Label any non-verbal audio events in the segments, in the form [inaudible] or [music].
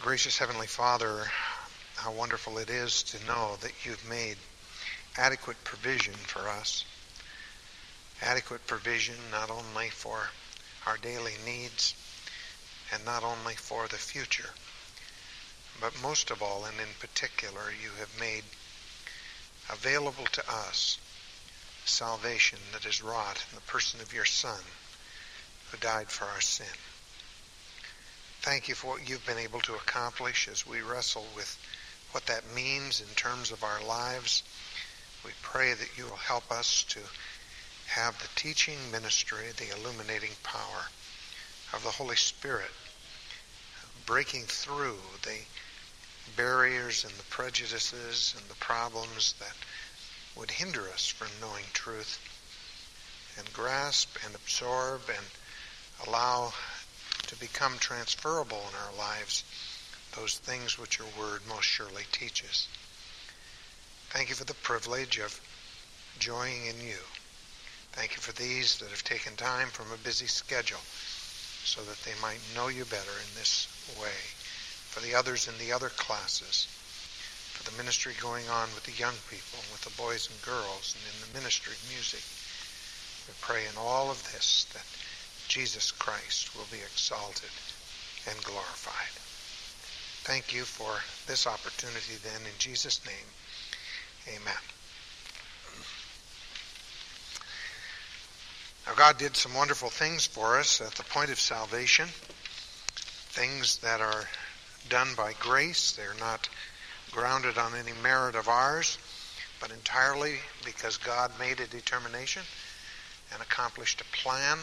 Gracious Heavenly Father, how wonderful it is to know that you've made adequate provision for us. Adequate provision not only for our daily needs and not only for the future, but most of all and in particular, you have made available to us salvation that is wrought in the person of your Son who died for our sin. Thank you for what you've been able to accomplish as we wrestle with what that means in terms of our lives. We pray that you will help us to have the teaching ministry, the illuminating power of the Holy Spirit breaking through the barriers and the prejudices and the problems that would hinder us from knowing truth and grasp and absorb and allow to become transferable in our lives those things which your word most surely teaches. Thank you for the privilege of joying in you. Thank you for these that have taken time from a busy schedule so that they might know you better in this way. For the others in the other classes, for the ministry going on with the young people, with the boys and girls, and in the ministry of music. We pray in all of this that Jesus Christ will be exalted and glorified. Thank you for this opportunity then in Jesus' name. Amen. Now God did some wonderful things for us at the point of salvation. Things that are done by grace. They're not grounded on any merit of ours, but entirely because God made a determination and accomplished a plan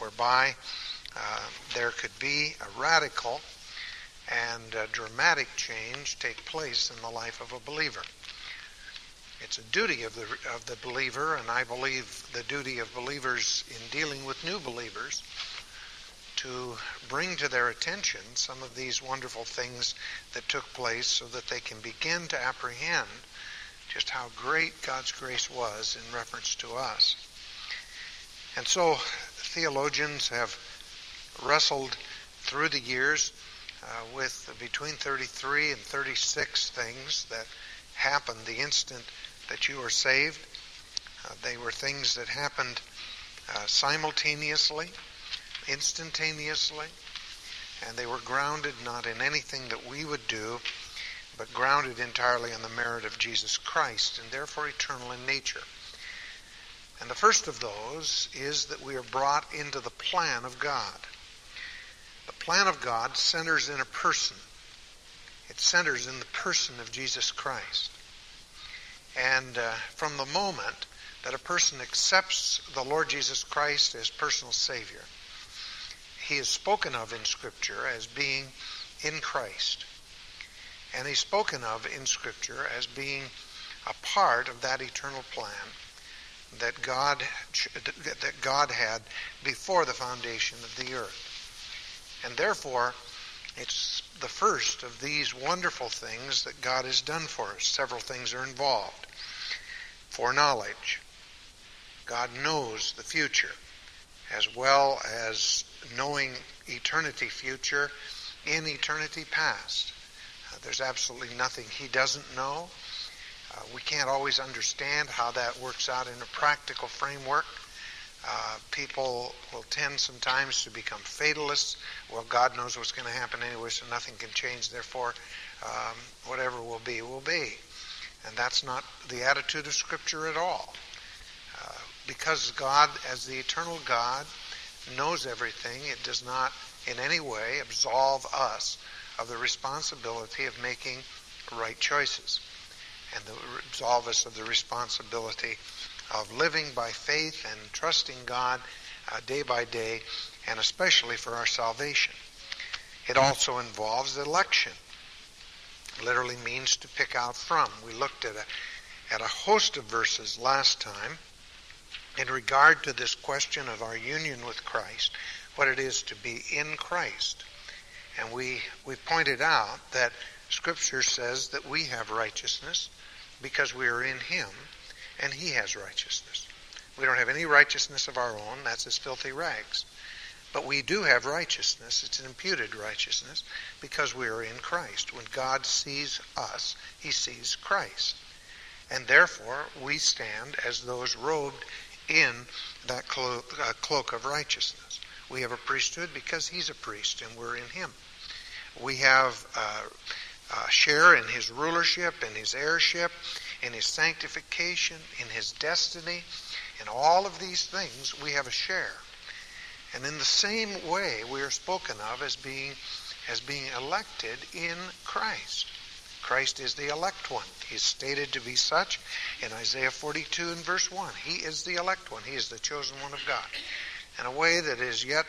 whereby uh, there could be a radical and a dramatic change take place in the life of a believer. It's a duty of the of the believer, and I believe the duty of believers in dealing with new believers to bring to their attention some of these wonderful things that took place so that they can begin to apprehend just how great God's grace was in reference to us. And so theologians have wrestled through the years uh, with between 33 and 36 things that happened the instant that you were saved. Uh, they were things that happened uh, simultaneously, instantaneously, and they were grounded not in anything that we would do, but grounded entirely in the merit of Jesus Christ, and therefore eternal in nature. And the first of those is that we are brought into the plan of God. The plan of God centers in a person. It centers in the person of Jesus Christ. And uh, from the moment that a person accepts the Lord Jesus Christ as personal Savior, he is spoken of in Scripture as being in Christ. And he's spoken of in Scripture as being a part of that eternal plan that God that God had before the foundation of the earth. And therefore, it's the first of these wonderful things that God has done for us. Several things are involved. Foreknowledge. God knows the future as well as knowing eternity future in eternity past. Uh, there's absolutely nothing he doesn't know. Uh, we can't always understand how that works out in a practical framework. Uh, people will tend sometimes to become fatalists. Well, God knows what's going to happen anyway, so nothing can change. Therefore, um, whatever will be, will be. And that's not the attitude of Scripture at all. Uh, because God, as the eternal God, knows everything, it does not in any way absolve us of the responsibility of making right choices and the, absolve us of the responsibility of living by faith and trusting God uh, day by day, and especially for our salvation. It also involves election. Literally means to pick out from. We looked at a at a host of verses last time in regard to this question of our union with Christ, what it is to be in Christ. And we we pointed out that Scripture says that we have righteousness because we are in Him and He has righteousness. We don't have any righteousness of our own. That's as filthy rags. But we do have righteousness. It's an imputed righteousness because we are in Christ. When God sees us, he sees Christ. And therefore, we stand as those robed in that cloak, uh, cloak of righteousness. We have a priesthood because he's a priest and we're in him. We have uh, uh, share in his rulership, in his heirship, in his sanctification, in his destiny. In all of these things, we have a share. And in the same way, we are spoken of as being, as being elected in Christ. Christ is the elect one. He's stated to be such in Isaiah 42 and verse 1. He is the elect one. He is the chosen one of God. In a way that is yet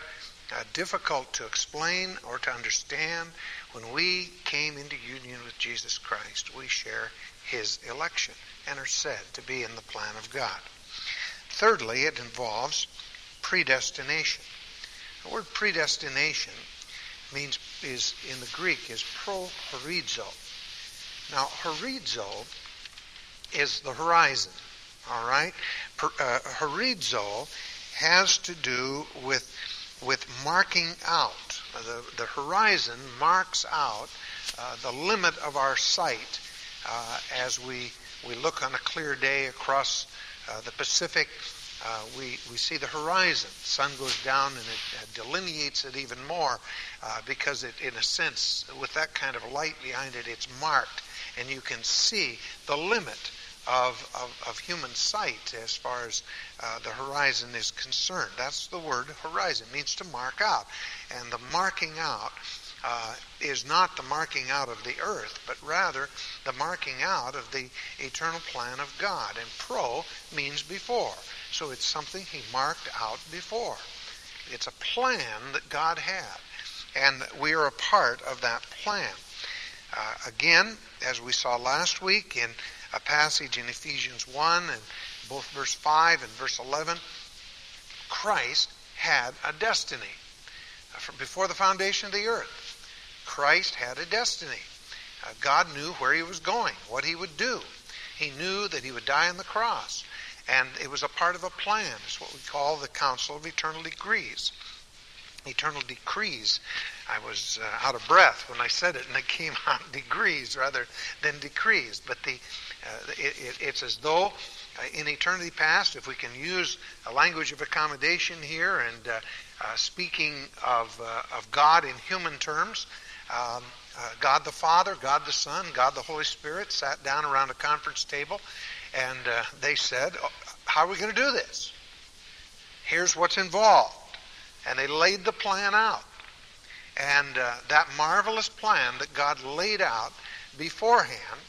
uh, difficult to explain or to understand, when we came into union with Jesus Christ, we share his election and are said to be in the plan of God. Thirdly, it involves predestination. The word predestination means is in the Greek is prohorizo. Now, horizo is the horizon. All right, per, uh, horizo has to do with with marking out. The, the horizon marks out uh, the limit of our sight uh, as we, we look on a clear day across uh, the Pacific. Uh, we, we see the horizon. The sun goes down and it delineates it even more uh, because, it, in a sense, with that kind of light behind it, it's marked and you can see the limit of, of, of human sight as far as uh, the horizon is concerned. That's the word horizon. It means to mark out. And the marking out uh, is not the marking out of the earth, but rather the marking out of the eternal plan of God. And pro means before. So it's something he marked out before. It's a plan that God had. And we are a part of that plan. Uh, again, as we saw last week in a passage in Ephesians 1 and both verse 5 and verse 11, Christ had a destiny. Uh, before the foundation of the earth, Christ had a destiny. Uh, God knew where he was going, what he would do. He knew that he would die on the cross. And it was a part of a plan. It's what we call the Council of Eternal Degrees. Eternal decrees. I was uh, out of breath when I said it, and it came [laughs] out degrees rather than decrees. But the it, it, it's as though uh, in eternity past, if we can use a language of accommodation here and uh, uh, speaking of, uh, of God in human terms, um, God the Father, God the Son, God the Holy Spirit sat down around a conference table and they said, oh, How are we going to do this? Here's what's involved. And they laid the plan out. And uh, that marvelous plan that God laid out beforehand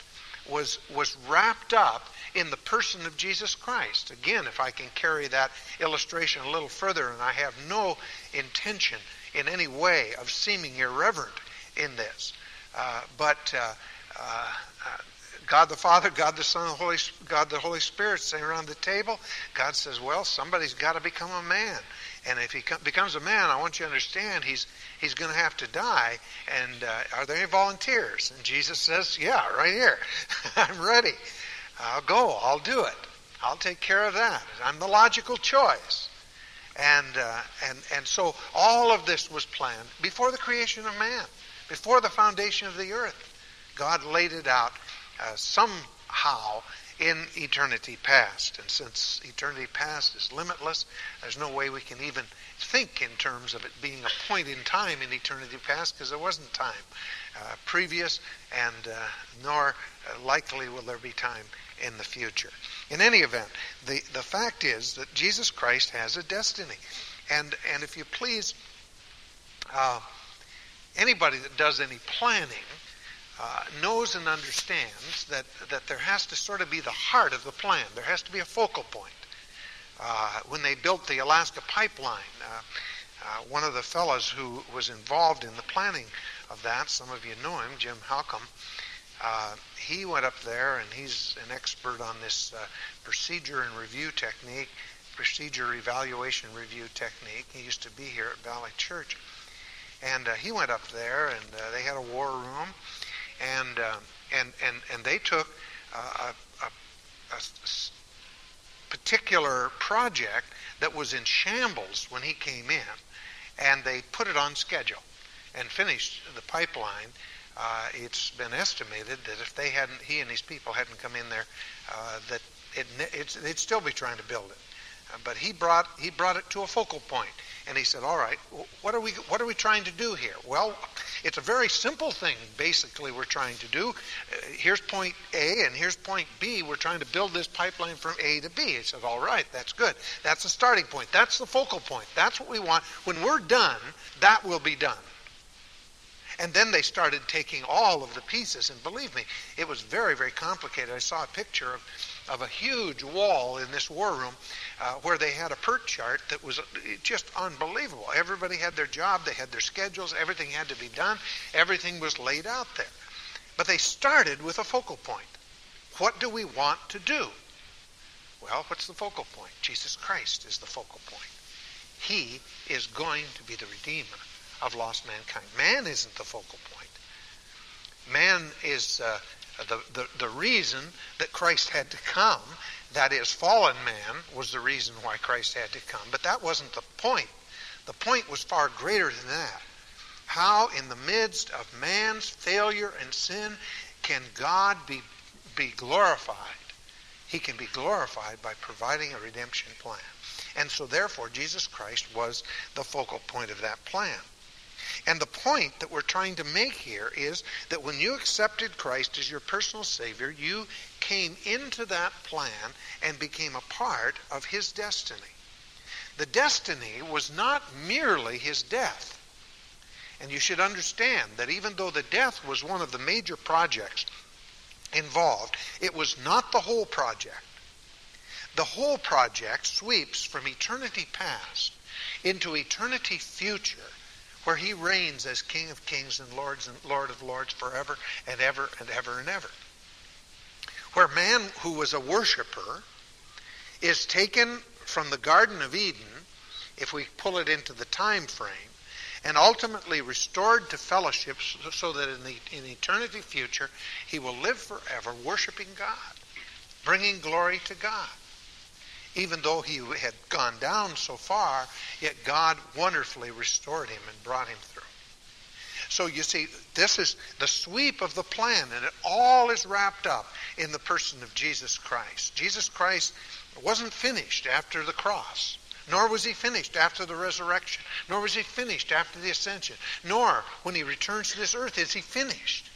was, was wrapped up in the person of Jesus Christ. Again, if I can carry that illustration a little further, and I have no intention in any way of seeming irreverent in this, uh, but uh, uh, God the Father, God the Son, the Holy, God the Holy Spirit sitting around the table. God says, "Well, somebody's got to become a man." And if he becomes a man, I want you to understand he's he's going to have to die. And uh, are there any volunteers? And Jesus says, Yeah, right here. [laughs] I'm ready. I'll go. I'll do it. I'll take care of that. I'm the logical choice. And uh, and and so all of this was planned before the creation of man, before the foundation of the earth. God laid it out uh, somehow in eternity past. And since eternity past is limitless, there's no way we can even think in terms of it being a point in time in eternity past because there wasn't time uh, previous, and uh, nor uh, likely will there be time in the future. In any event, the, the fact is that Jesus Christ has a destiny. And, and if you please, uh, anybody that does any planning uh, knows and understands that, that there has to sort of be the heart of the plan. There has to be a focal point. Uh, when they built the Alaska pipeline, uh, uh, one of the fellows who was involved in the planning of that, some of you know him, Jim Halcomb, uh, he went up there and he's an expert on this uh, procedure and review technique, procedure evaluation review technique. He used to be here at Valley Church. And he went up there and they had a war room and uh, and and and they took uh, a, a, a, particular project that was in shambles when he came in, and they put it on schedule and finished the pipeline. Uh, it's been estimated that if they hadn't, he and his people hadn't come in there, uh, that it, they'd still be trying to build it. Uh, but he brought he brought it to a focal point, and he said, "All right, what are we what are we trying to do here?" Well, it's a very simple thing. Basically, we're trying to do. Uh, here's point A, and here's point B. We're trying to build this pipeline from A to B. He said, "All right, that's good. That's the starting point. That's the focal point. That's what we want. When we're done, that will be done." And then they started taking all of the pieces, and believe me, it was very, very complicated. I saw a picture of, of a huge wall in this war room uh, where they had a PERT chart that was uh, just unbelievable. Everybody had their job, they had their schedules, everything had to be done, everything was laid out there. But they started with a focal point. What do we want to do? Well, what's the focal point? Jesus Christ is the focal point. He is going to be the Redeemer of lost mankind. Man isn't the focal point. Man is uh, the, the, the reason that Christ had to come. That is, fallen man was the reason why Christ had to come. But that wasn't the point. The point was far greater than that. How, in the midst of man's failure and sin, can God be, be glorified? He can be glorified by providing a redemption plan. And so, therefore, Jesus Christ was the focal point of that plan. And the point that we're trying to make here is that when you accepted Christ as your personal Savior, you came into that plan and became a part of His destiny. The destiny was not merely His death. And you should understand that even though the death was one of the major projects involved, it was not the whole project. The whole project sweeps from eternity past into eternity future where he reigns as King of kings and Lords and Lord of lords forever and ever and ever and ever. Where man who was a worshiper is taken from the Garden of Eden, if we pull it into the time frame, and ultimately restored to fellowship so that in the in eternity future he will live forever worshiping God, bringing glory to God even though he had gone down so far, yet God wonderfully restored him and brought him through. So you see, this is the sweep of the plan, and it all is wrapped up in the person of Jesus Christ. Jesus Christ wasn't finished after the cross, nor was he finished after the resurrection, nor was he finished after the ascension, nor when he returns to this earth is he finished.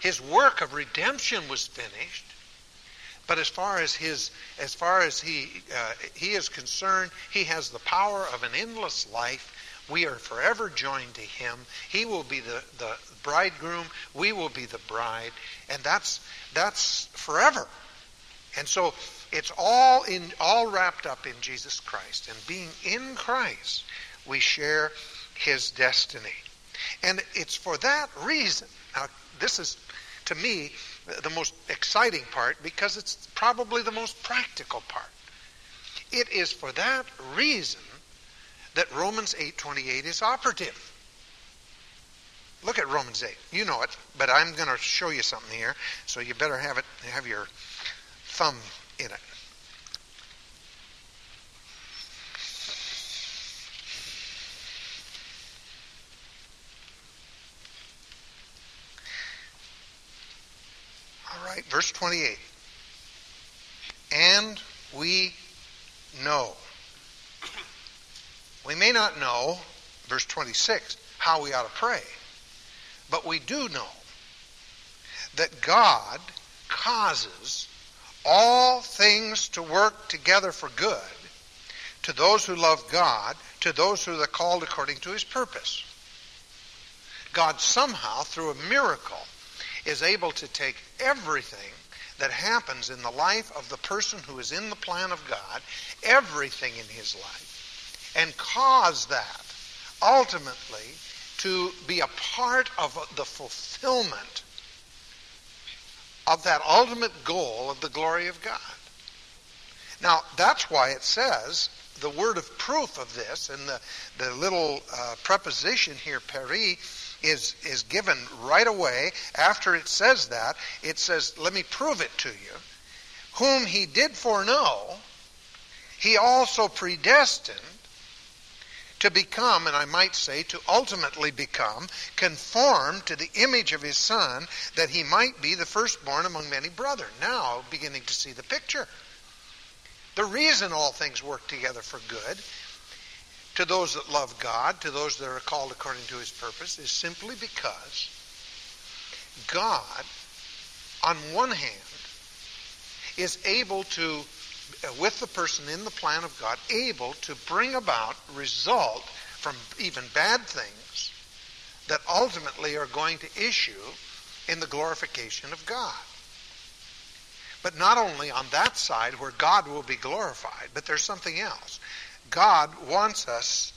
His work of redemption was finished, but as far as his, as far as he, uh, he is concerned, he has the power of an endless life. We are forever joined to him. He will be the, the bridegroom. We will be the bride, and that's that's forever. And so it's all in all wrapped up in Jesus Christ. And being in Christ, we share his destiny. And it's for that reason. Now, this is to me the most exciting part because it's probably the most practical part. It is for that reason that Romans 8:28 is operative. Look at Romans 8. You know it, but I'm going to show you something here, so you better have it have your thumb in it. right, verse 28. And we know. We may not know, verse 26, how we ought to pray, but we do know that God causes all things to work together for good to those who love God, to those who are called according to his purpose. God somehow, through a miracle, is able to take everything that happens in the life of the person who is in the plan of God, everything in his life, and cause that ultimately to be a part of the fulfillment of that ultimate goal of the glory of God. Now, that's why it says the word of proof of this, and the, the little uh, preposition here, peri, is, is given right away. After it says that, it says, Let me prove it to you. Whom he did foreknow, he also predestined to become, and I might say to ultimately become, conformed to the image of his Son, that he might be the firstborn among many brethren. Now, beginning to see the picture. The reason all things work together for good to those that love God, to those that are called according to his purpose, is simply because God, on one hand, is able to, uh, with the person in the plan of God, able to bring about result from even bad things that ultimately are going to issue in the glorification of God. But not only on that side where God will be glorified, but there's something else. God wants us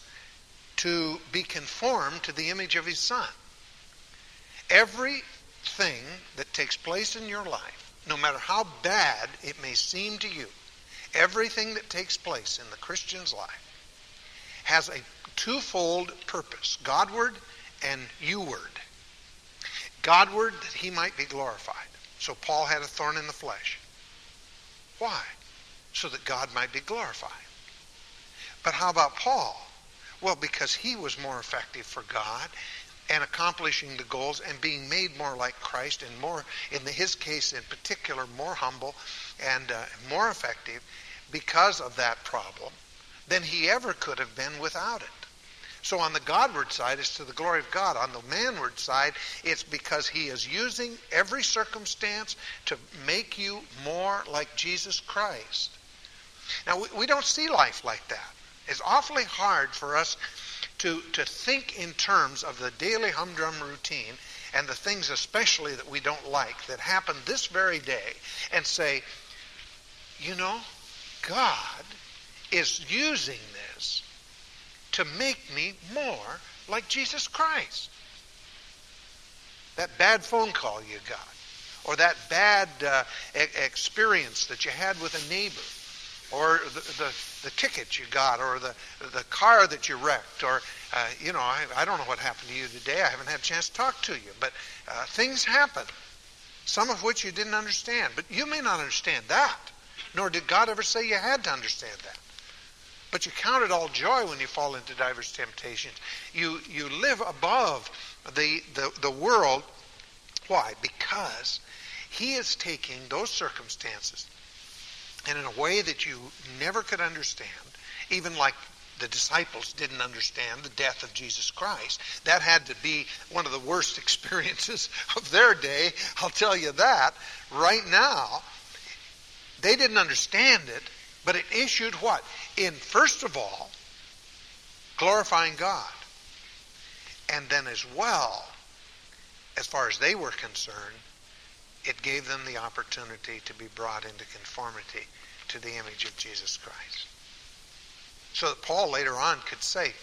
to be conformed to the image of His Son. Everything that takes place in your life, no matter how bad it may seem to you, everything that takes place in the Christian's life has a twofold purpose Godward and youward. Godward, that He might be glorified. So Paul had a thorn in the flesh. Why? So that God might be glorified. But how about Paul? Well, because he was more effective for God and accomplishing the goals and being made more like Christ and more, in his case in particular, more humble and uh, more effective because of that problem than he ever could have been without it. So on the Godward side, it's to the glory of God. On the manward side, it's because he is using every circumstance to make you more like Jesus Christ. Now, we, we don't see life like that. It's awfully hard for us to, to think in terms of the daily humdrum routine and the things especially that we don't like that happen this very day and say, you know, God is using this to make me more like Jesus Christ. That bad phone call you got, or that bad uh, e- experience that you had with a neighbor, or the, the, the ticket you got, or the, the car that you wrecked, or, uh, you know, I, I don't know what happened to you today. I haven't had a chance to talk to you. But uh, things happen, some of which you didn't understand. But you may not understand that, nor did God ever say you had to understand that. But you count it all joy when you fall into diverse temptations. You, you live above the, the, the world. Why? Because He is taking those circumstances and in a way that you never could understand, even like the disciples didn't understand the death of Jesus Christ. That had to be one of the worst [laughs] experiences of their day. I'll tell you that. Right now, they didn't understand it, but it issued what? In, first of all, glorifying God. And then, as well, as far as they were concerned, it gave them the opportunity to be brought into conformity to the image of Jesus Christ. So that Paul later on could say,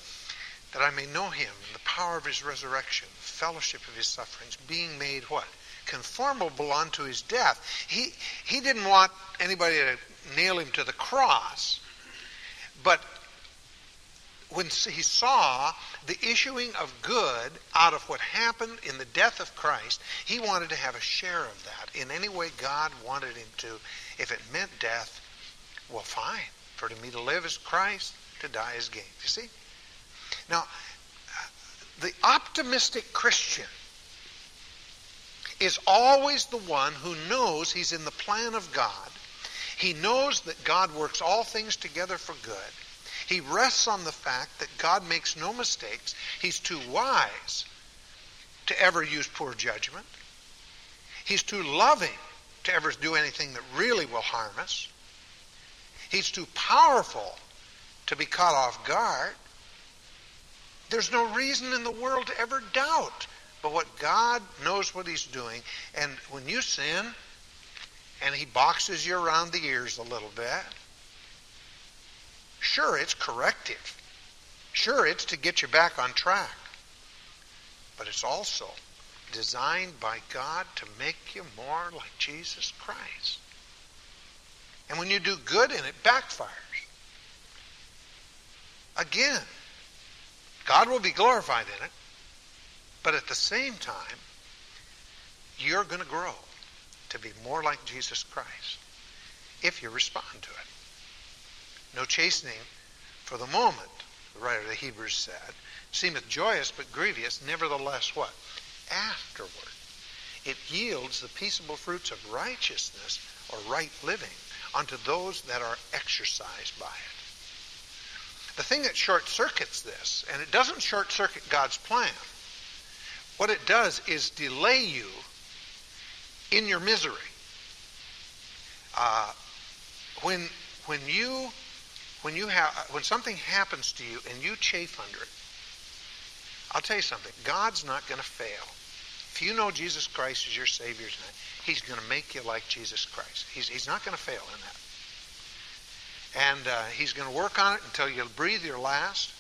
that I may know him and the power of his resurrection, the fellowship of his sufferings, being made what? Conformable unto his death. He, he didn't want anybody to nail him to the cross, but when he saw the issuing of good out of what happened in the death of Christ, he wanted to have a share of that in any way God wanted him to. If it meant death, well, fine. For to me to live is Christ, to die is gain. You see? Now, uh, the optimistic Christian is always the one who knows he's in the plan of God. He knows that God works all things together for good he rests on the fact that God makes no mistakes. He's too wise to ever use poor judgment. He's too loving to ever do anything that really will harm us. He's too powerful to be caught off guard. There's no reason in the world to ever doubt but what God knows what he's doing. And when you sin and he boxes you around the ears a little bit, Sure, it's corrective. Sure, it's to get you back on track. But it's also designed by God to make you more like Jesus Christ. And when you do good in it, backfires. Again, God will be glorified in it, but at the same time, you're going to grow to be more like Jesus Christ if you respond to it. No chastening for the moment the writer of the Hebrews said, seemeth joyous but grievous, nevertheless what? Afterward. It yields the peaceable fruits of righteousness or right living unto those that are exercised by it. The thing that short circuits this, and it doesn't short circuit God's plan, what it does is delay you in your misery. Uh, when when you when you have when something happens to you and you chafe under it, I'll tell you something. God's not going to fail. If you know Jesus Christ is your Savior tonight, He's going to make you like Jesus Christ. He's, he's not going to fail in that. And uh, He's going to work on it until you breathe your last.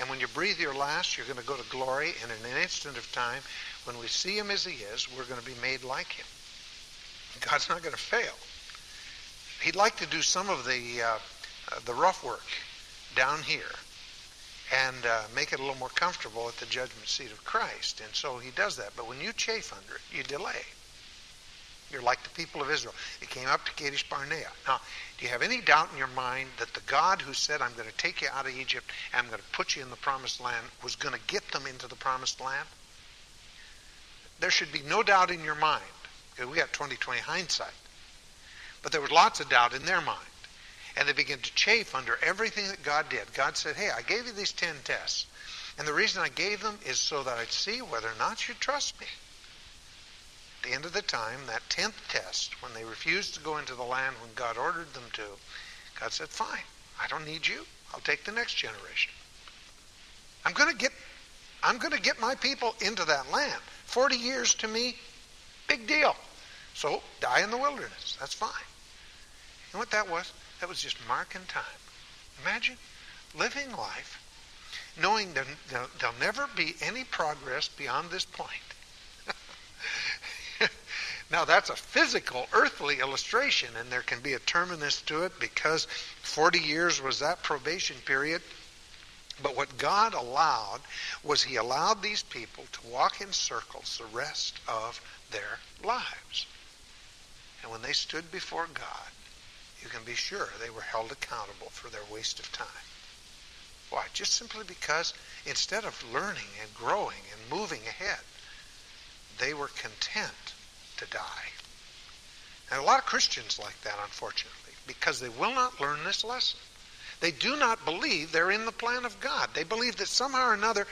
And when you breathe your last, you're going to go to glory. And in an instant of time, when we see Him as He is, we're going to be made like Him. God's not going to fail. He'd like to do some of the uh, the rough work down here and uh, make it a little more comfortable at the judgment seat of Christ. And so he does that. But when you chafe under it, you delay. You're like the people of Israel. They came up to Kadesh Barnea. Now, do you have any doubt in your mind that the God who said, I'm going to take you out of Egypt and I'm going to put you in the promised land, was going to get them into the promised land? There should be no doubt in your mind, we got 2020 hindsight. But there was lots of doubt in their mind. And they begin to chafe under everything that God did. God said, Hey, I gave you these 10 tests. And the reason I gave them is so that I'd see whether or not you trust me. At the end of the time, that 10th test, when they refused to go into the land when God ordered them to, God said, Fine, I don't need you. I'll take the next generation. I'm going to get I'm going to get my people into that land. 40 years to me, big deal. So die in the wilderness. That's fine. You know what that was? That was just marking time. Imagine living life knowing that there'll never be any progress beyond this point. [laughs] now, that's a physical, earthly illustration, and there can be a terminus to it because 40 years was that probation period. But what God allowed was He allowed these people to walk in circles the rest of their lives. And when they stood before God, you can be sure they were held accountable for their waste of time. Why? Just simply because instead of learning and growing and moving ahead, they were content to die. And a lot of Christians like that, unfortunately, because they will not learn this lesson. They do not believe they're in the plan of God. They believe that somehow or another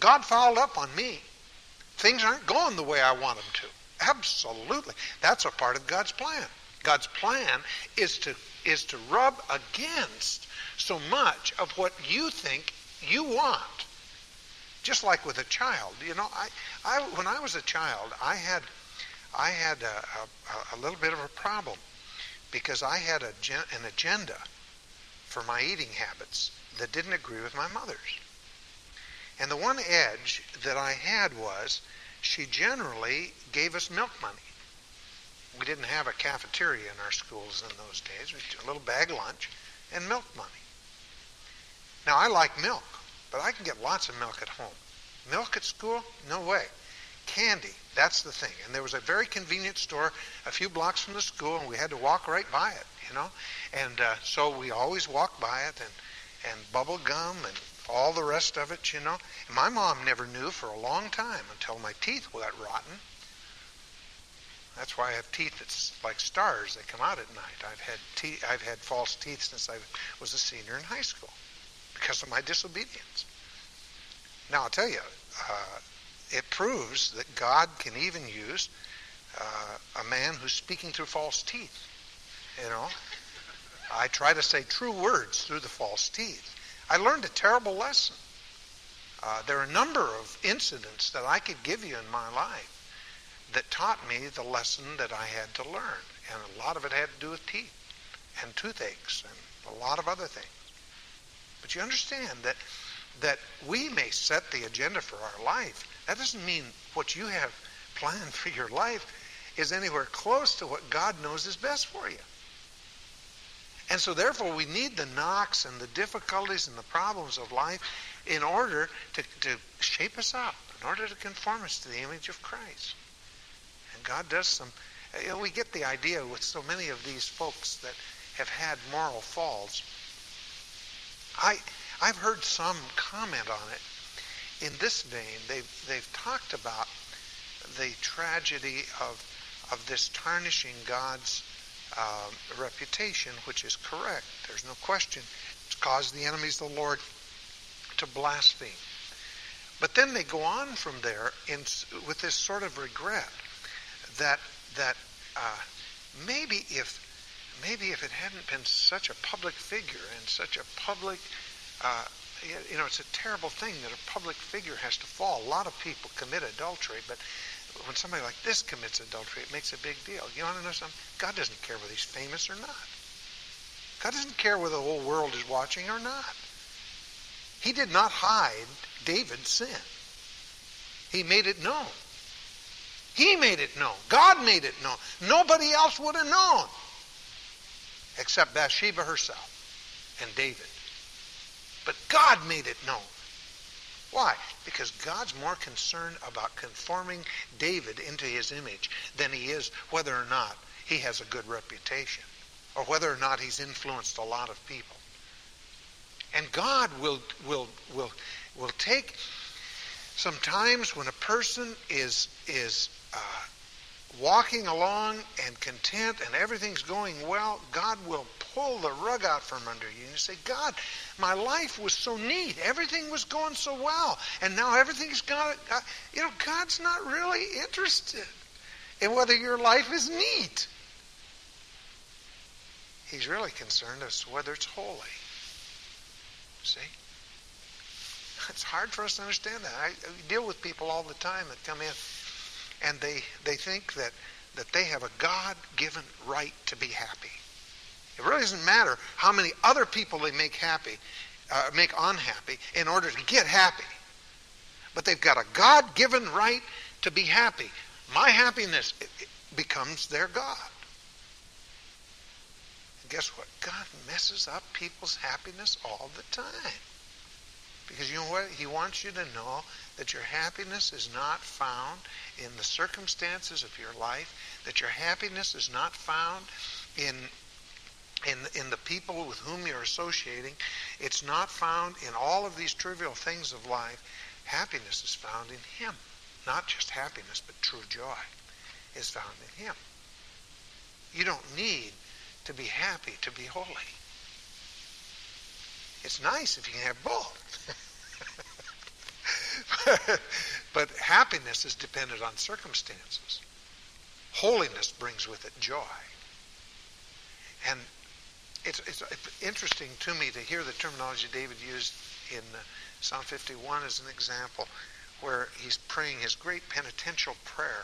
God fouled up on me. Things aren't going the way I want them to. Absolutely. That's a part of God's plan. God's plan is to is to rub against so much of what you think you want. Just like with a child, you know, I, I when I was a child, I had I had a, a, a little bit of a problem because I had a, an agenda for my eating habits that didn't agree with my mother's. And the one edge that I had was she generally gave us milk money we didn't have a cafeteria in our schools in those days. We had a little bag lunch and milk money. Now, I like milk, but I can get lots of milk at home. Milk at school? No way. Candy, that's the thing. And there was a very convenient store a few blocks from the school, and we had to walk right by it, you know. And uh, so we always walked by it, and, and bubble gum and all the rest of it, you know. And my mom never knew for a long time until my teeth got rotten that's why I have teeth that's like stars that come out at night. I've had te- I've had false teeth since I was a senior in high school because of my disobedience. Now I'll tell you, uh, it proves that God can even use uh, a man who's speaking through false teeth. You know, I try to say true words through the false teeth. I learned a terrible lesson. Uh, there are a number of incidents that I could give you in my life that taught me the lesson that I had to learn. And a lot of it had to do with teeth and toothaches and a lot of other things. But you understand that that we may set the agenda for our life. That doesn't mean what you have planned for your life is anywhere close to what God knows is best for you. And so therefore we need the knocks and the difficulties and the problems of life in order to, to shape us up, in order to conform us to the image of Christ. God does some. You know, we get the idea with so many of these folks that have had moral falls. I I've heard some comment on it in this vein. They've, they've talked about the tragedy of, of this tarnishing God's uh, reputation, which is correct. There's no question. It's caused the enemies of the Lord to blaspheme. But then they go on from there in, with this sort of regret that that uh, maybe if maybe if it hadn't been such a public figure and such a public uh, you know it's a terrible thing that a public figure has to fall. A lot of people commit adultery, but when somebody like this commits adultery, it makes a big deal. You want to know something? God doesn't care whether he's famous or not. God doesn't care whether the whole world is watching or not. He did not hide David's sin. He made it known. He made it known. God made it known. Nobody else would have known except Bathsheba herself and David. But God made it known. Why? Because God's more concerned about conforming David into his image than he is whether or not he has a good reputation or whether or not he's influenced a lot of people. And God will, will, will, will take some times when a person is, is uh, walking along and content and everything's going well, God will pull the rug out from under you and you say, God, my life was so neat. Everything was going so well. And now everything's got, uh, you know, God's not really interested in whether your life is neat. He's really concerned as to whether it's holy. See? It's hard for us to understand that. I, deal with people all the time that come in and they, they think that, that they have a God given right to be happy. It really doesn't matter how many other people they make happy, uh, make unhappy in order to get happy. But they've got a God given right to be happy. My happiness becomes their God. And guess what? God messes up people's happiness all the time. Because you know what? He wants you to know that your happiness is not found in the circumstances of your life, that your happiness is not found in in, in the people with whom you're associating. It's not found in all of these trivial things of life. Happiness is found in Him. Not just happiness, but true joy is found in Him. You don't need to be happy to be holy. It's nice if you can have both. [laughs] but happiness is dependent on circumstances. Holiness brings with it joy. And it's, it's, interesting to me to hear the terminology David used in uh, Psalm 51 as an example, where he's praying his great penitential prayer.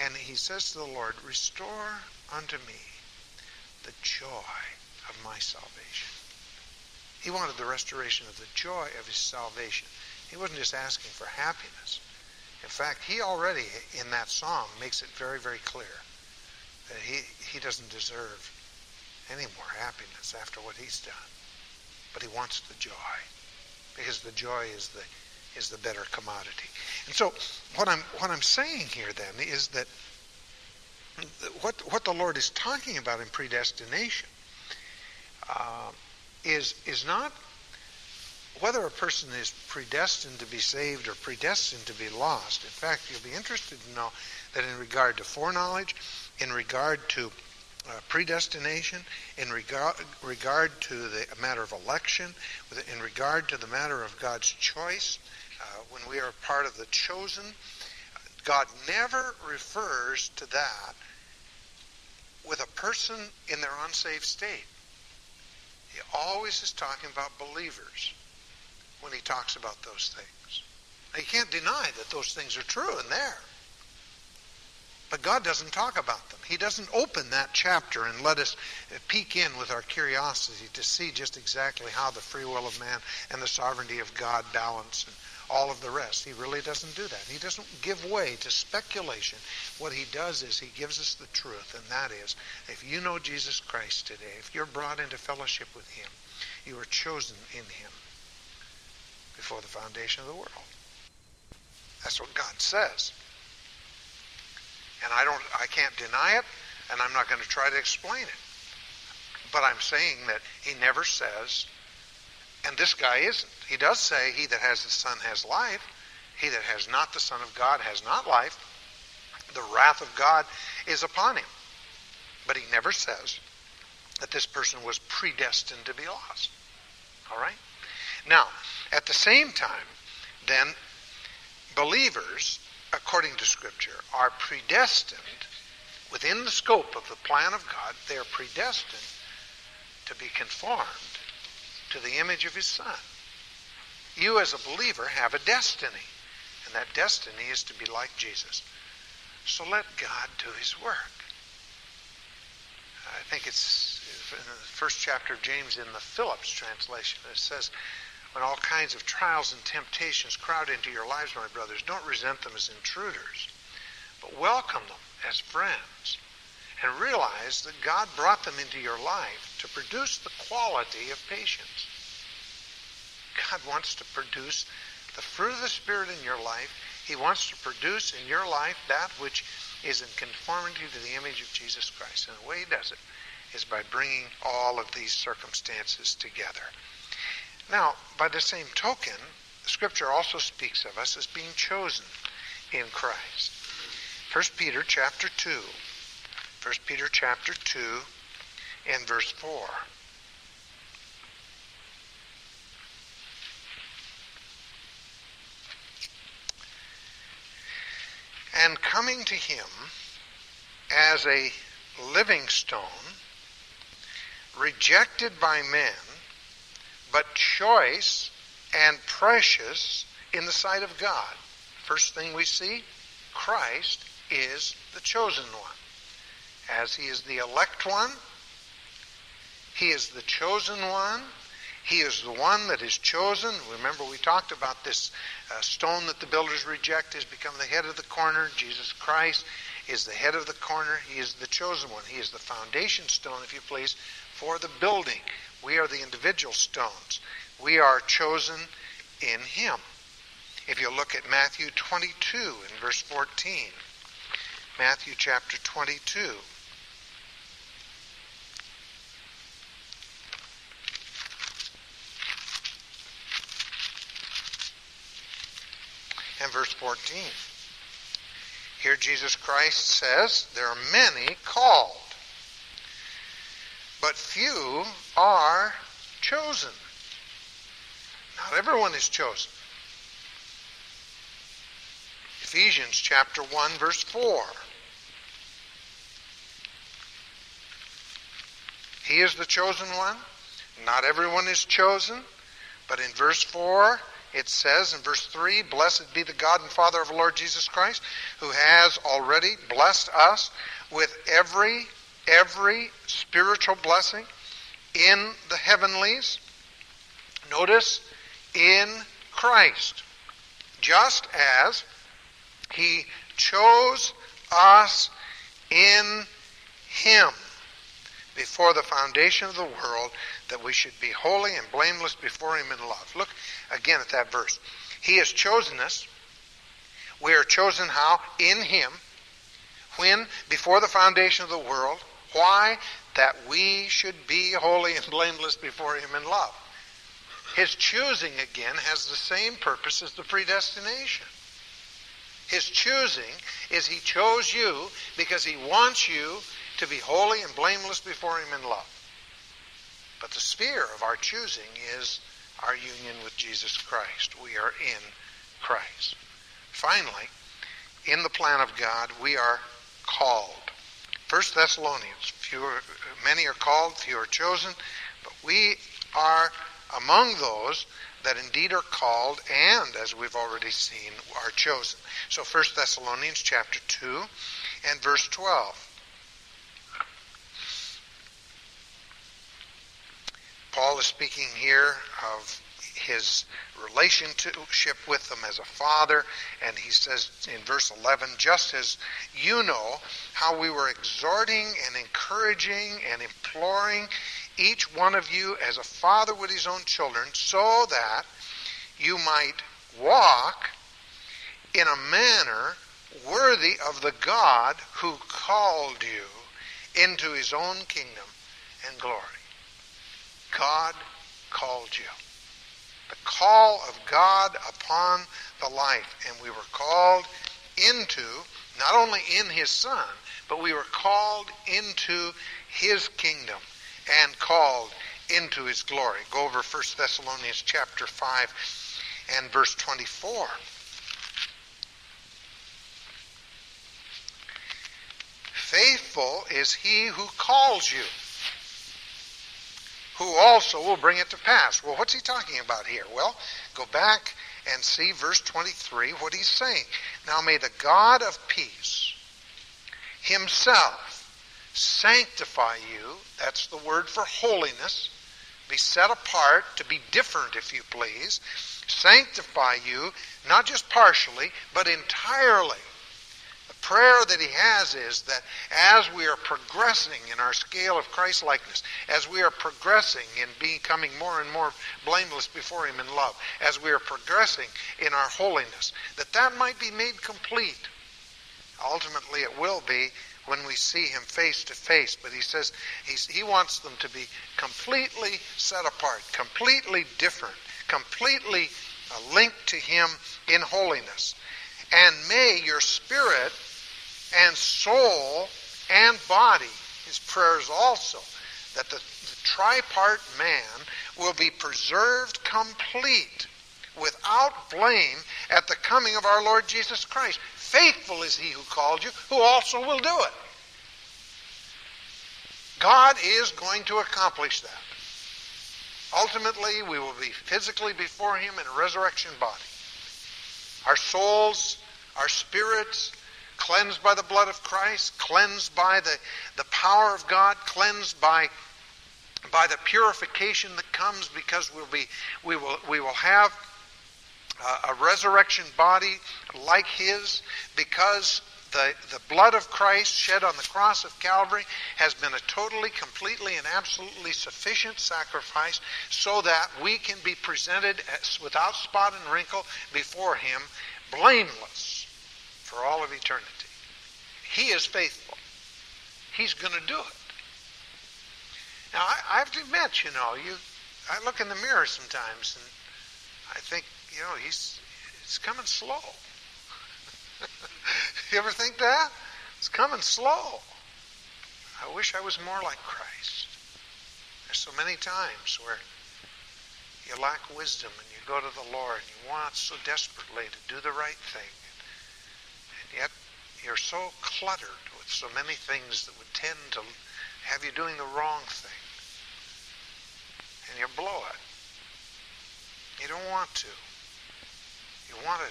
And he says to the Lord, Restore unto me the joy of my salvation. He wanted the restoration of the joy of his salvation. He wasn't just asking for happiness. In fact, he already, in that song, makes it very, very clear that he, he doesn't deserve any more happiness after what he's done. But he wants the joy, because the joy is the is the better commodity. And so, what I'm what I'm saying here then is that what what the Lord is talking about in predestination uh, is is not whether a person is predestined to be saved or predestined to be lost. In fact, you'll be interested to know that in regard to foreknowledge, in regard to uh, predestination, in regard, regard to the matter of election, in regard to the matter of God's choice, uh, when we are part of the chosen, God never refers to that with a person in their unsaved state. He always is talking about believers when he talks about those things. Now, you can't deny that those things are true in there. But God doesn't talk about them. He doesn't open that chapter and let us peek in with our curiosity to see just exactly how the free will of man and the sovereignty of God balance and all of the rest. He really doesn't do that. He doesn't give way to speculation. What he does is he gives us the truth, and that is if you know Jesus Christ today, if you're brought into fellowship with him, you are chosen in him before the foundation of the world. That's what God says. And I don't I can't deny it, and I'm not going to try to explain it. But I'm saying that he never says And this guy isn't. He does say, He that has the Son has life. He that has not the Son of God has not life. The wrath of God is upon him. But he never says that this person was predestined to be lost. All right? Now, at the same time, then, believers, according to Scripture, are predestined within the scope of the plan of God. They are predestined to be conformed to the image of His Son. You, as a believer, have a destiny, and that destiny is to be like Jesus. So let God do His work. I think it's in the first chapter of James in the Phillips translation. It says, when all kinds of trials and temptations crowd into your lives, my brothers, don't resent them as intruders, but welcome them as friends. And realize that God brought them into your life to produce the quality of patience. God wants to produce the fruit of the Spirit in your life. He wants to produce in your life that which is in conformity to the image of Jesus Christ. And the way He does it is by bringing all of these circumstances together. Now, by the same token, Scripture also speaks of us as being chosen in Christ. 1 Peter chapter 2. 1 Peter chapter 2 and verse 4. And coming to him as a living stone, rejected by men, but choice and precious in the sight of God. First thing we see, Christ is the chosen one. As he is the elect one, he is the chosen one. He is the one that is chosen. Remember, we talked about this uh, stone that the builders reject has become the head of the corner. Jesus Christ is the head of the corner. He is the chosen one. He is the foundation stone, if you please, for the building. We are the individual stones. We are chosen in Him. If you look at Matthew 22 and verse 14, Matthew chapter 22. And verse 14. Here Jesus Christ says, There are many called but few are chosen. Not everyone is chosen. Ephesians chapter 1 verse 4. He is the chosen one. Not everyone is chosen. But in verse 4, it says in verse 3 Blessed be the God and Father of the Lord Jesus Christ, who has already blessed us with every every spiritual blessing in the heavenlies. Notice, in Christ. Just as He chose us in Him before the foundation of the world that we should be holy and blameless before Him in love. Look again at that verse. He has chosen us. We are chosen how? In Him. When? Before the foundation of the world. Why? That we should be holy and blameless before Him in love. His choosing, again, has the same purpose as the predestination. His choosing is He chose you because He wants you to be holy and blameless before Him in love. But the sphere of our choosing is our union with Jesus Christ. We are in Christ. Finally, in the plan of God, we are called. First Thessalonians, fewer, many are called, few are chosen, but we are among those that indeed are called and, as we've already seen, are chosen. So First Thessalonians chapter 2 and verse 12. Paul is speaking here of his relationship with them as a father. And he says in verse 11, just as you know how we were exhorting and encouraging and imploring each one of you as a father with his own children, so that you might walk in a manner worthy of the God who called you into his own kingdom and glory. God called you. The call of God upon the life. And we were called into, not only in His Son, but we were called into His kingdom and called into His glory. Go over 1 Thessalonians chapter 5 and verse 24. Faithful is he who calls you, who also will bring it to pass. Well, what's he talking about here? Well, go back and see verse 23, what he's saying. Now may the God of peace himself sanctify you, that's the word for holiness, be set apart, to be different, if you please, sanctify you, not just partially, but entirely prayer that he has is that as we are progressing in our scale of Christ likeness, as we are progressing in becoming more and more blameless before him in love, as we are progressing in our holiness, that that might be made complete. Ultimately, it will be when we see him face to face. But he says he wants them to be completely set apart, completely different, completely linked to him in holiness. And may your spirit and soul and body, his prayers also, that the, the tripart man will be preserved complete without blame at the coming of our Lord Jesus Christ. Faithful is he who called you, who also will do it. God is going to accomplish that. Ultimately, we will be physically before him in a resurrection body. Our souls, our spirits, cleansed by the blood of Christ, cleansed by the, the power of God, cleansed by by the purification that comes because we'll be we will we will have a, a resurrection body like his because the, the blood of Christ shed on the cross of Calvary has been a totally, completely, and absolutely sufficient sacrifice so that we can be presented as, without spot and wrinkle before Him, blameless for all of eternity. He is faithful. He's going to do it. Now, I, I have to admit, you know, you, I look in the mirror sometimes and I think, you know, he's, it's coming slow. [laughs] you ever think that? It's coming slow. I wish I was more like Christ. There's so many times where you lack wisdom and you go to the Lord and you want so desperately to do the right thing. Yet you're so cluttered with so many things that would tend to have you doing the wrong thing. And you blow it. You don't want to. You want to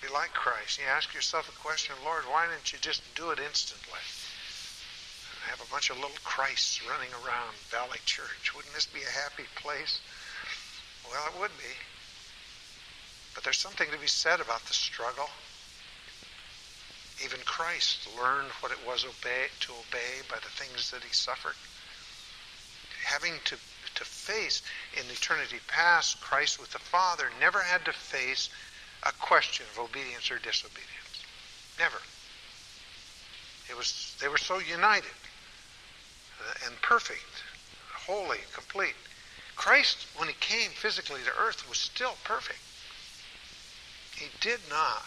be like Christ. You ask yourself a question, Lord, why didn't you just do it instantly? And have a bunch of little Christs running around Valley Church. Wouldn't this be a happy place? Well, it would be. But there's something to be said about the struggle. Even Christ learned what it was obey, to obey by the things that he suffered. Having to, to face in eternity past, Christ with the Father never had to face a question of obedience or disobedience. Never. It was, they were so united uh, and perfect, holy, complete. Christ, when he came physically to earth, was still perfect. He did not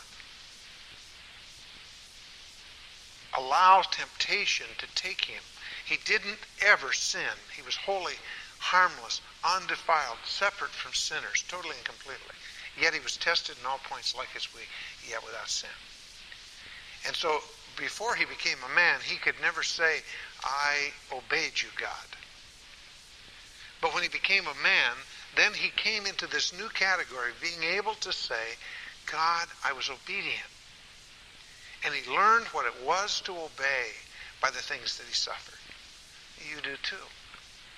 allow temptation to take him. He didn't ever sin. He was holy, harmless, undefiled, separate from sinners, totally and completely. Yet he was tested in all points like as we, yet without sin. And so before he became a man, he could never say, I obeyed you, God. But when he became a man, then he came into this new category, being able to say, God, I was obedient. And he learned what it was to obey by the things that he suffered. You do too.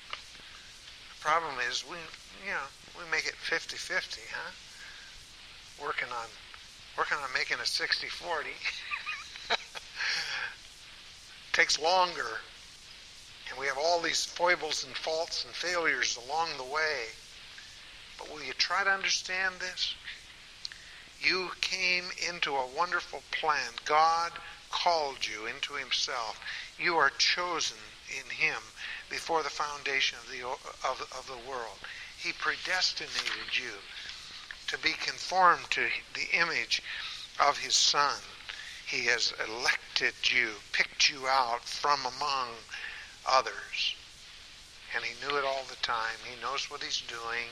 The problem is we, you know, we make it 50-50, huh? Working on, working on making a [laughs] 60-40. takes longer. And we have all these foibles and faults and failures along the way. But will you try to understand this? You came into a wonderful plan. God called you into himself. You are chosen in him before the foundation of the, of, of the world. He predestinated you to be conformed to the image of His Son. He has elected you, picked you out from among others. And He knew it all the time. He knows what He's doing,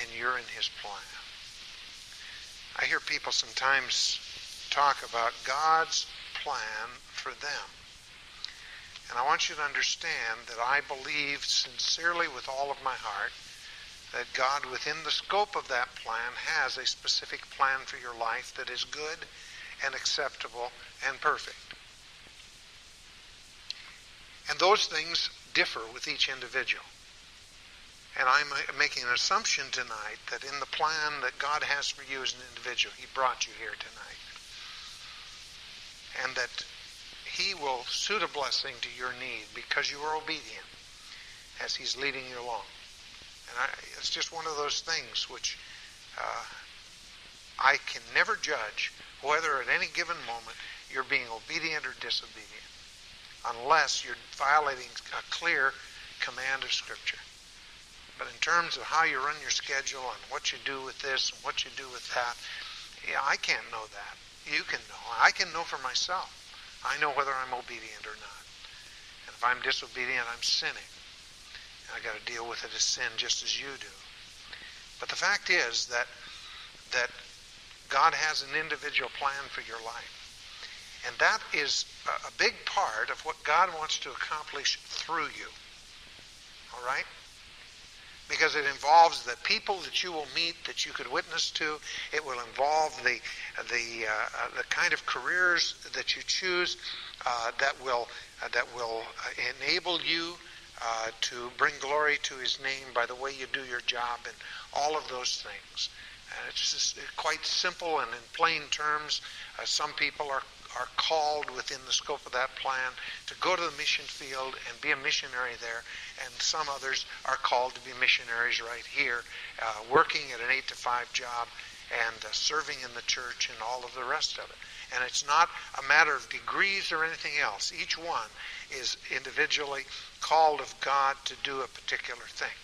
and you're in His plan. I hear people sometimes talk about God's plan for them. And I want you to understand that I believe sincerely with all of my heart that God, within the scope of that plan, has a specific plan for your life that is good and acceptable and perfect. And those things differ with each individual. And I'm making an assumption tonight that in the plan that God has for you as an individual, He brought you here tonight. And that He will suit a blessing to your need because you are obedient as He's leading you along. And I, it's just one of those things which uh, I can never judge whether at any given moment you're being obedient or disobedient unless you're violating a clear command of Scripture. But in terms of how you run your schedule and what you do with this and what you do with that, yeah, I can't know that. You can know. I can know for myself. I know whether I'm obedient or not. And if I'm disobedient, I'm sinning. I got to deal with it as sin just as you do. But the fact is that that God has an individual plan for your life. And that is a big part of what God wants to accomplish through you. All right? Because it involves the people that you will meet that you could witness to. It will involve the the uh, uh, the kind of careers that you choose uh, that will uh, that will uh, enable you uh, to bring glory to His name by the way you do your job and all of those things. It's quite simple and in plain terms. some people are are called within the scope of that plan to go to the mission field and be a missionary there, and some others are called to be missionaries right here, uh, working at an 8 to 5 job and uh, serving in the church and all of the rest of it. And it's not a matter of degrees or anything else. Each one is individually called of God to do a particular thing.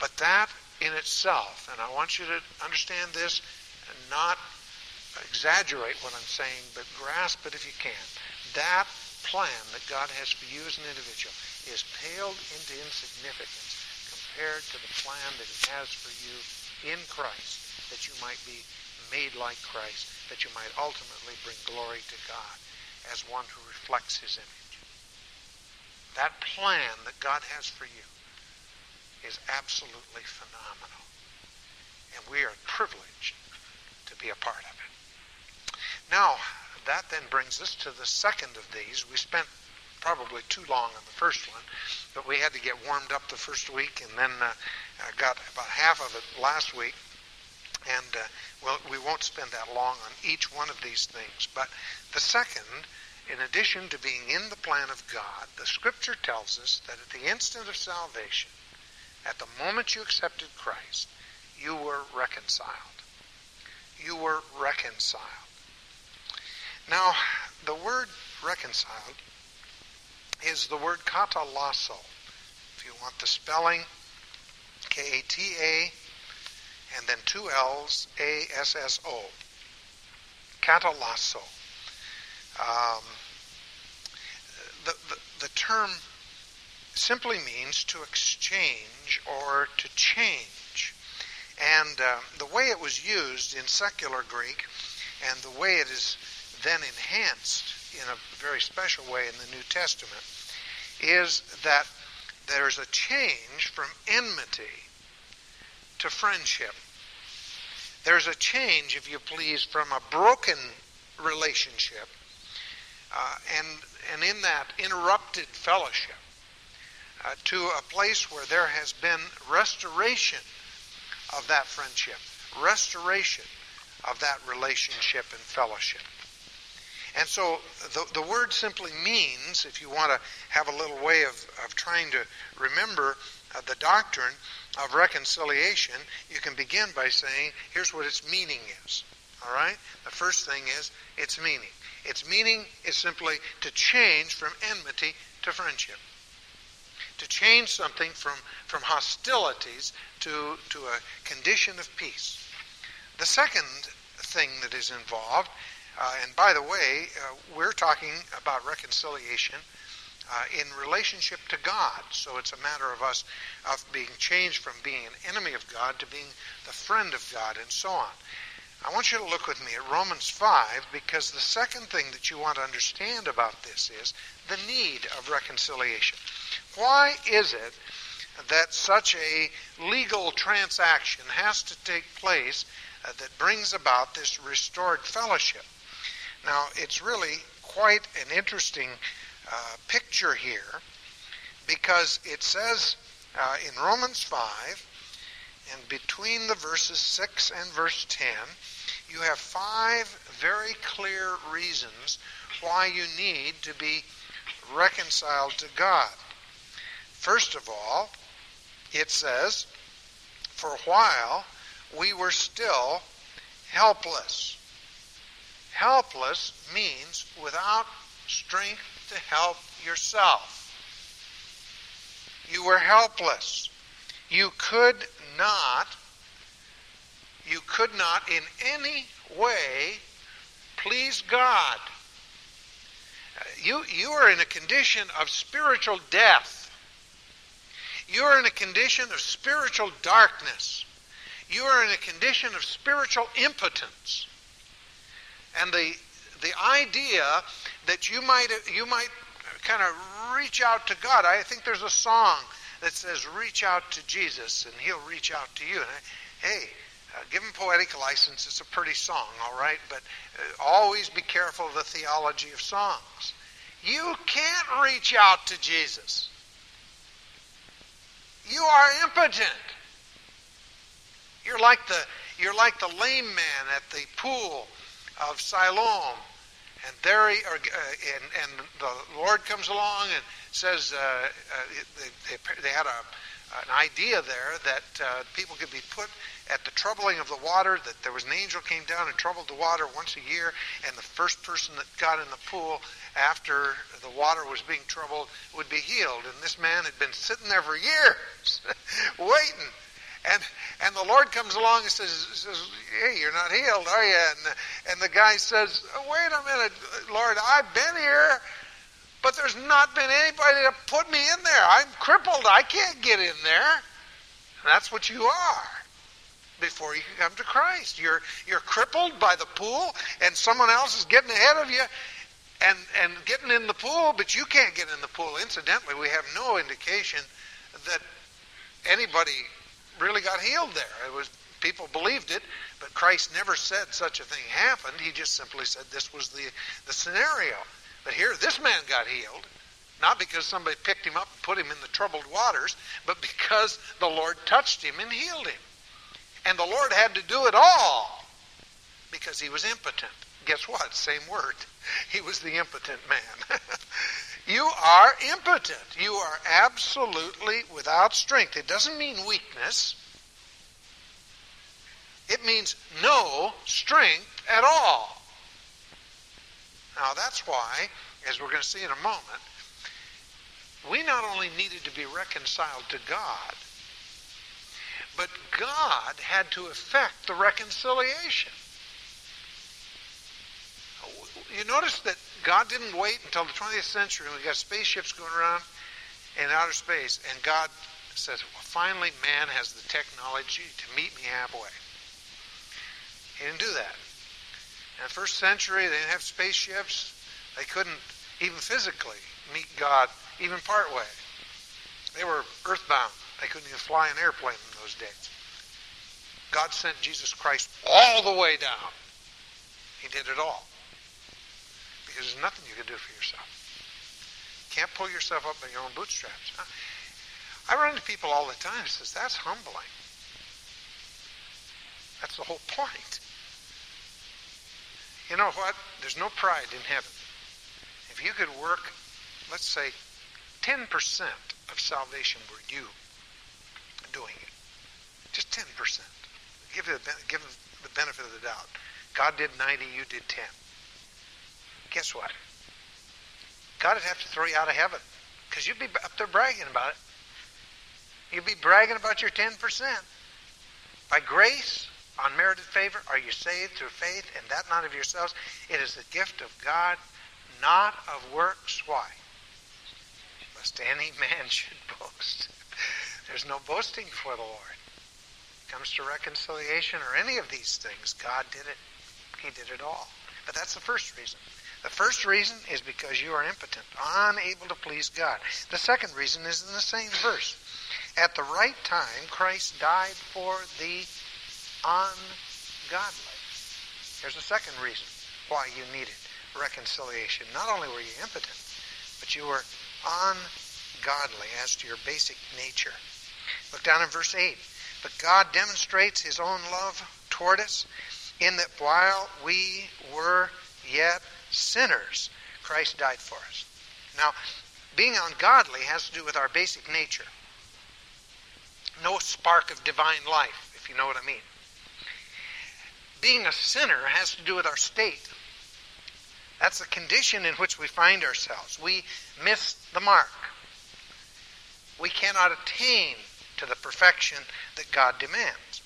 But that in itself, and I want you to understand this, not exaggerate what I'm saying, but grasp it if you can. That plan that God has for you as an individual is paled into insignificance compared to the plan that He has for you in Christ, that you might be made like Christ, that you might ultimately bring glory to God as one who reflects His image. That plan that God has for you is absolutely phenomenal. And we are privileged to be a part of it. Now, that then brings us to the second of these. We spent probably too long on the first one, but we had to get warmed up the first week and then uh, got about half of it last week. And uh, well, we won't spend that long on each one of these things. But the second, in addition to being in the plan of God, the Scripture tells us that at the instant of salvation, at the moment you accepted Christ, you were reconciled. You were reconciled. Now, the word reconciled is the word katallasso. If you want the spelling, K-A-T-A, and then two L's, A-S-S-O. Katallasso. Um, the, the, the term simply means to exchange or to change. And uh, the way it was used in secular Greek and the way it is then enhanced in a very special way in the New Testament is that there's a change from enmity to friendship. There's a change, if you please, from a broken relationship uh, and, and in that interrupted fellowship uh, to a place where there has been restoration of that friendship, restoration of that relationship and fellowship. And so the, the word simply means, if you want to have a little way of, of trying to remember uh, the doctrine of reconciliation, you can begin by saying, here's what its meaning is. All right? The first thing is its meaning. Its meaning is simply to change from enmity to friendship. To change something from, from hostilities to, to a condition of peace. The second thing that is involved, uh, and by the way, uh, we're talking about reconciliation uh, in relationship to God. So it's a matter of us of being changed from being an enemy of God to being the friend of God and so on. I want you to look with me at Romans 5 because the second thing that you want to understand about this is the need of reconciliation. Why is it that such a legal transaction has to take place uh, that brings about this restored fellowship? Now, it's really quite an interesting uh, picture here because it says uh, in Romans 5 and between the verses 6 and verse 10, you have five very clear reasons why you need to be reconciled to God. First of all, it says, For while we were still helpless. Helpless means without strength to help yourself. You were helpless. You could not you could not in any way please God. You, you are in a condition of spiritual death. You are in a condition of spiritual darkness. You are in a condition of spiritual impotence. And the, the idea that you might, you might kind of reach out to God, I think there's a song that says, reach out to Jesus and he'll reach out to you. And I, hey, uh, give him poetic license. It's a pretty song, all right? But uh, always be careful of the theology of songs. You can't reach out to Jesus. You are impotent. You're like the you're like the lame man at the pool of Siloam, and there he, uh, and, and the Lord comes along and says uh, uh, they, they, they, had a an idea there that uh, people could be put at the troubling of the water, that there was an angel came down and troubled the water once a year, and the first person that got in the pool after the water was being troubled would be healed. And this man had been sitting there for years, [laughs] waiting. And and the Lord comes along and says, says Hey, you're not healed, are you? And, and the guy says, Wait a minute, Lord, I've been here, but there's not been anybody to put me in there. I'm crippled. I can't get in there. And that's what you are before you can come to Christ. You're you're crippled by the pool, and someone else is getting ahead of you, and and getting in the pool, but you can't get in the pool. Incidentally, we have no indication that anybody really got healed there. It was people believed it, but Christ never said such a thing happened. He just simply said this was the the scenario. But here, this man got healed. Not because somebody picked him up and put him in the troubled waters, but because the Lord touched him and healed him. And the Lord had to do it all because he was impotent. Guess what? Same word. [laughs] He was the impotent man. [laughs] you are impotent. You are absolutely without strength. It doesn't mean weakness. It means no strength at all. Now that's why, as we're going to see in a moment, we not only needed to be reconciled to God, but God had to effect the reconciliation. You notice that God didn't wait until the 20th century when we got spaceships going around in outer space, and God says, well, finally man has the technology to meet me halfway. He didn't do that. In the first century, they didn't have spaceships. They couldn't even physically meet God even partway. They were earthbound. They couldn't even fly an airplane in those days. God sent Jesus Christ all the way down. He did it all. Because there's nothing you can do for yourself. You can't pull yourself up by your own bootstraps. I run into people all the time says, that's humbling. That's the whole point. You know what? There's no pride in heaven. If you could work, let's say, 10% of salvation were you doing it. Just 10%. Give, it give the benefit of the doubt. God did 90, you did 10. Guess what? God would have to throw you out of heaven because you'd be up there bragging about it. You'd be bragging about your 10%. By grace, unmerited favor, are you saved through faith, and that not of yourselves? It is the gift of God, not of works. Why? Lest any man [laughs] should boast. There's no boasting before the Lord. It comes to reconciliation or any of these things, God did it. He did it all. But that's the first reason. The first reason is because you are impotent, unable to please God. The second reason is in the same verse. At the right time, Christ died for the ungodly. Here's a second reason why you needed reconciliation. Not only were you impotent, but you were ungodly as to your basic nature. Look down in verse 8. But God demonstrates his own love toward us in that while we were yet sinners, Christ died for us. Now, being ungodly has to do with our basic nature. No spark of divine life, if you know what I mean. Being a sinner has to do with our state. That's the condition in which we find ourselves. We miss the mark. We cannot attain to the perfection that God demands.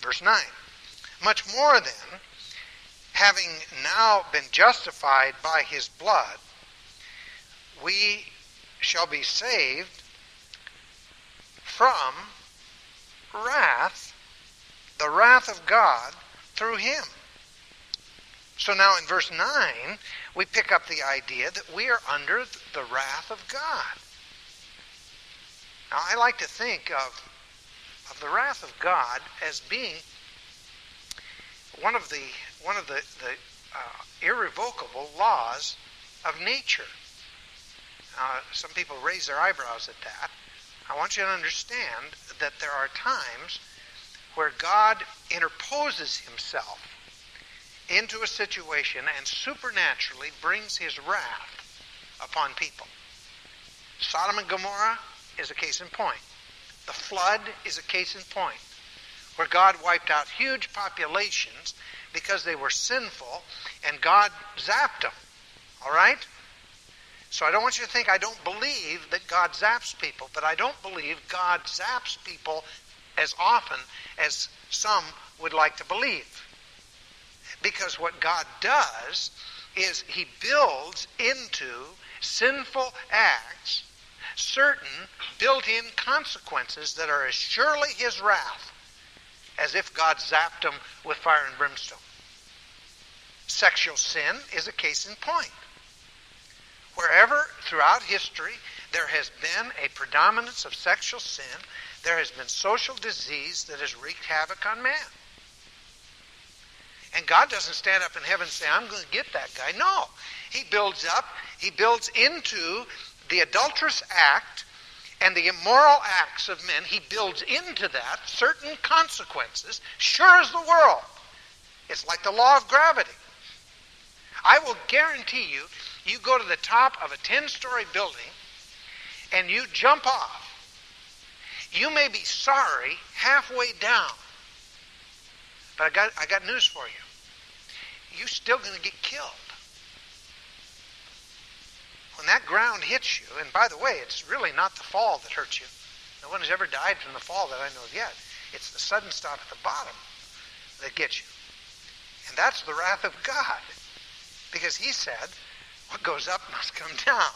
Verse 9. Much more then, having now been justified by his blood, we shall be saved from wrath, the wrath of God through him. So now in verse 9, we pick up the idea that we are under the wrath of God. Now, I like to think of, of the wrath of God as being one of the one of the, the uh, irrevocable laws of nature. Uh, some people raise their eyebrows at that. I want you to understand that there are times where God interposes himself into a situation and supernaturally brings his wrath upon people. Sodom and Gomorrah is a case in point. The flood is a case in point, where God wiped out huge populations because they were sinful, and God zapped them. All right? So I don't want you to think I don't believe that God zaps people, but I don't believe God zaps people as often as some would like to believe. Because what God does is He builds into sinful acts certain built in consequences that are as surely His wrath as if God zapped them with fire and brimstone. Sexual sin is a case in point. Wherever throughout history there has been a predominance of sexual sin, there has been social disease that has wreaked havoc on man. And God doesn't stand up in heaven and say, I'm going to get that guy. No. He builds up, he builds into the adulterous act and the immoral acts of men, he builds into that certain consequences, sure as the world. It's like the law of gravity. I will guarantee you, you go to the top of a 10 story building and you jump off. You may be sorry halfway down. But I got, I got news for you. You're still going to get killed. When that ground hits you, and by the way, it's really not the fall that hurts you. No one has ever died from the fall that I know of yet. It's the sudden stop at the bottom that gets you. And that's the wrath of God. Because he said, what goes up must come down.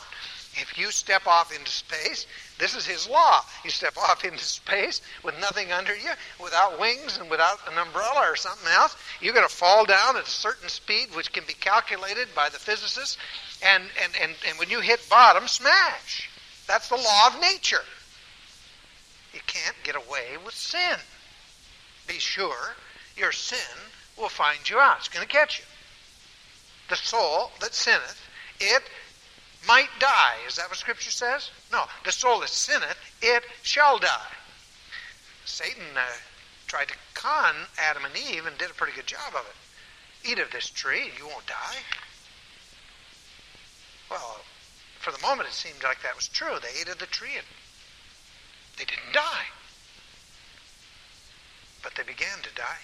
If you step off into space, this is his law. You step off [laughs] into space with nothing under you, without wings and without an umbrella or something else, you're going to fall down at a certain speed which can be calculated by the physicists. And, and, and, and when you hit bottom, smash. That's the law of nature. You can't get away with sin. Be sure your sin will find you out. It's going to catch you. The soul that sinneth, it might die. Is that what Scripture says? No. The soul that sinneth, it shall die. Satan uh, tried to con Adam and Eve and did a pretty good job of it. Eat of this tree and you won't die. Well, for the moment it seemed like that was true. They ate of the tree and they didn't die. But they began to die.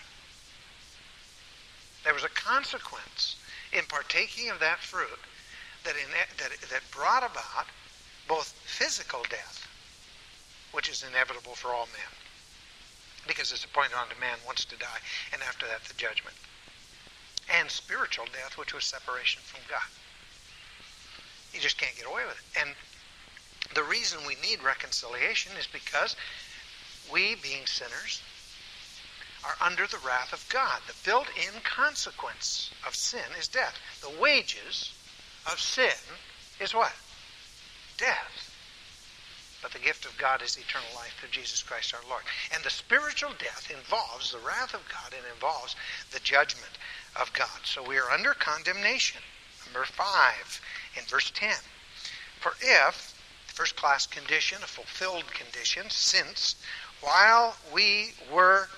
There was a consequence in partaking of that fruit that, in, that, that brought about both physical death which is inevitable for all men. Because it's appointed unto man once to die, and after that the judgment. And spiritual death, which was separation from God. You just can't get away with it. And the reason we need reconciliation is because we, being sinners, are under the wrath of God. The built in consequence of sin is death. The wages of sin is what? Death. But the gift of God is eternal life through Jesus Christ our Lord. And the spiritual death involves the wrath of God and involves the judgment of God. So we are under condemnation. Number 5 in verse 10. For if, first class condition, a fulfilled condition, since while we were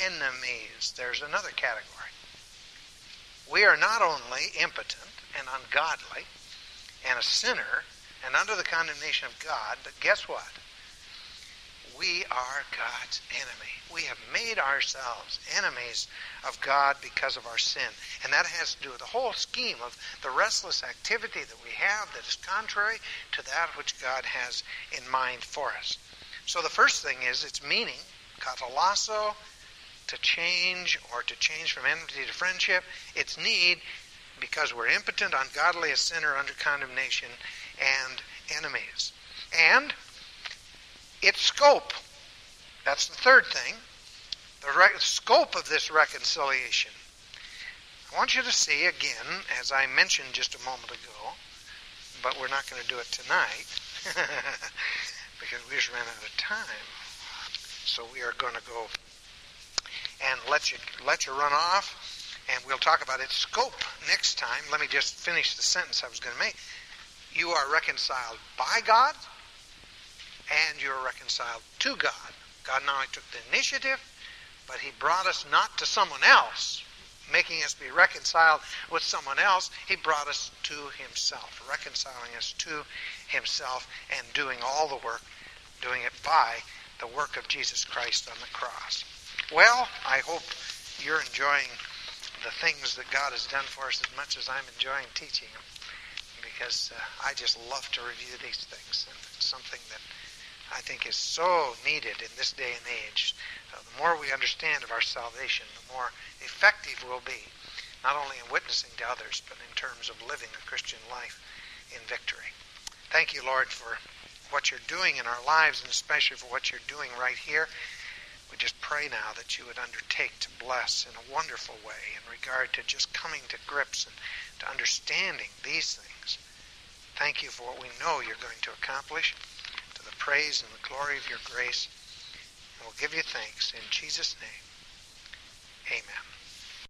enemies, there's another category. We are not only impotent and ungodly and a sinner and under the condemnation of God, but guess what? We are God's enemy. We have made ourselves enemies of God because of our sin. And that has to do with the whole scheme of the restless activity that we have that is contrary to that which God has in mind for us. So the first thing is its meaning, katallasso, to change or to change from enmity to friendship. Its need, because we're impotent, ungodly, a sinner under condemnation, and enemies. And its scope. That's the third thing. The re- scope of this reconciliation. I want you to see again, as I mentioned just a moment ago, but we're not going to do it tonight [laughs] because we just ran out of time. So we are going to go and let you let you run off, and we'll talk about its scope next time. Let me just finish the sentence I was going to make. You are reconciled by God, and you are reconciled to God. God not only took the initiative, but He brought us not to someone else, making us be reconciled with someone else. He brought us to Himself, reconciling us to Himself, and doing all the work, doing it by the work of Jesus Christ on the cross. Well, I hope you're enjoying the things that God has done for us as much as I'm enjoying teaching them because uh, I just love to review these things, and it's something that I think is so needed in this day and age. So the more we understand of our salvation, the more effective we'll be, not only in witnessing to others, but in terms of living a Christian life in victory. Thank you, Lord, for what you're doing in our lives, and especially for what you're doing right here. Just pray now that you would undertake to bless in a wonderful way in regard to just coming to grips and to understanding these things. Thank you for what we know you're going to accomplish, to the praise and the glory of your grace. And we'll give you thanks in Jesus' name. Amen.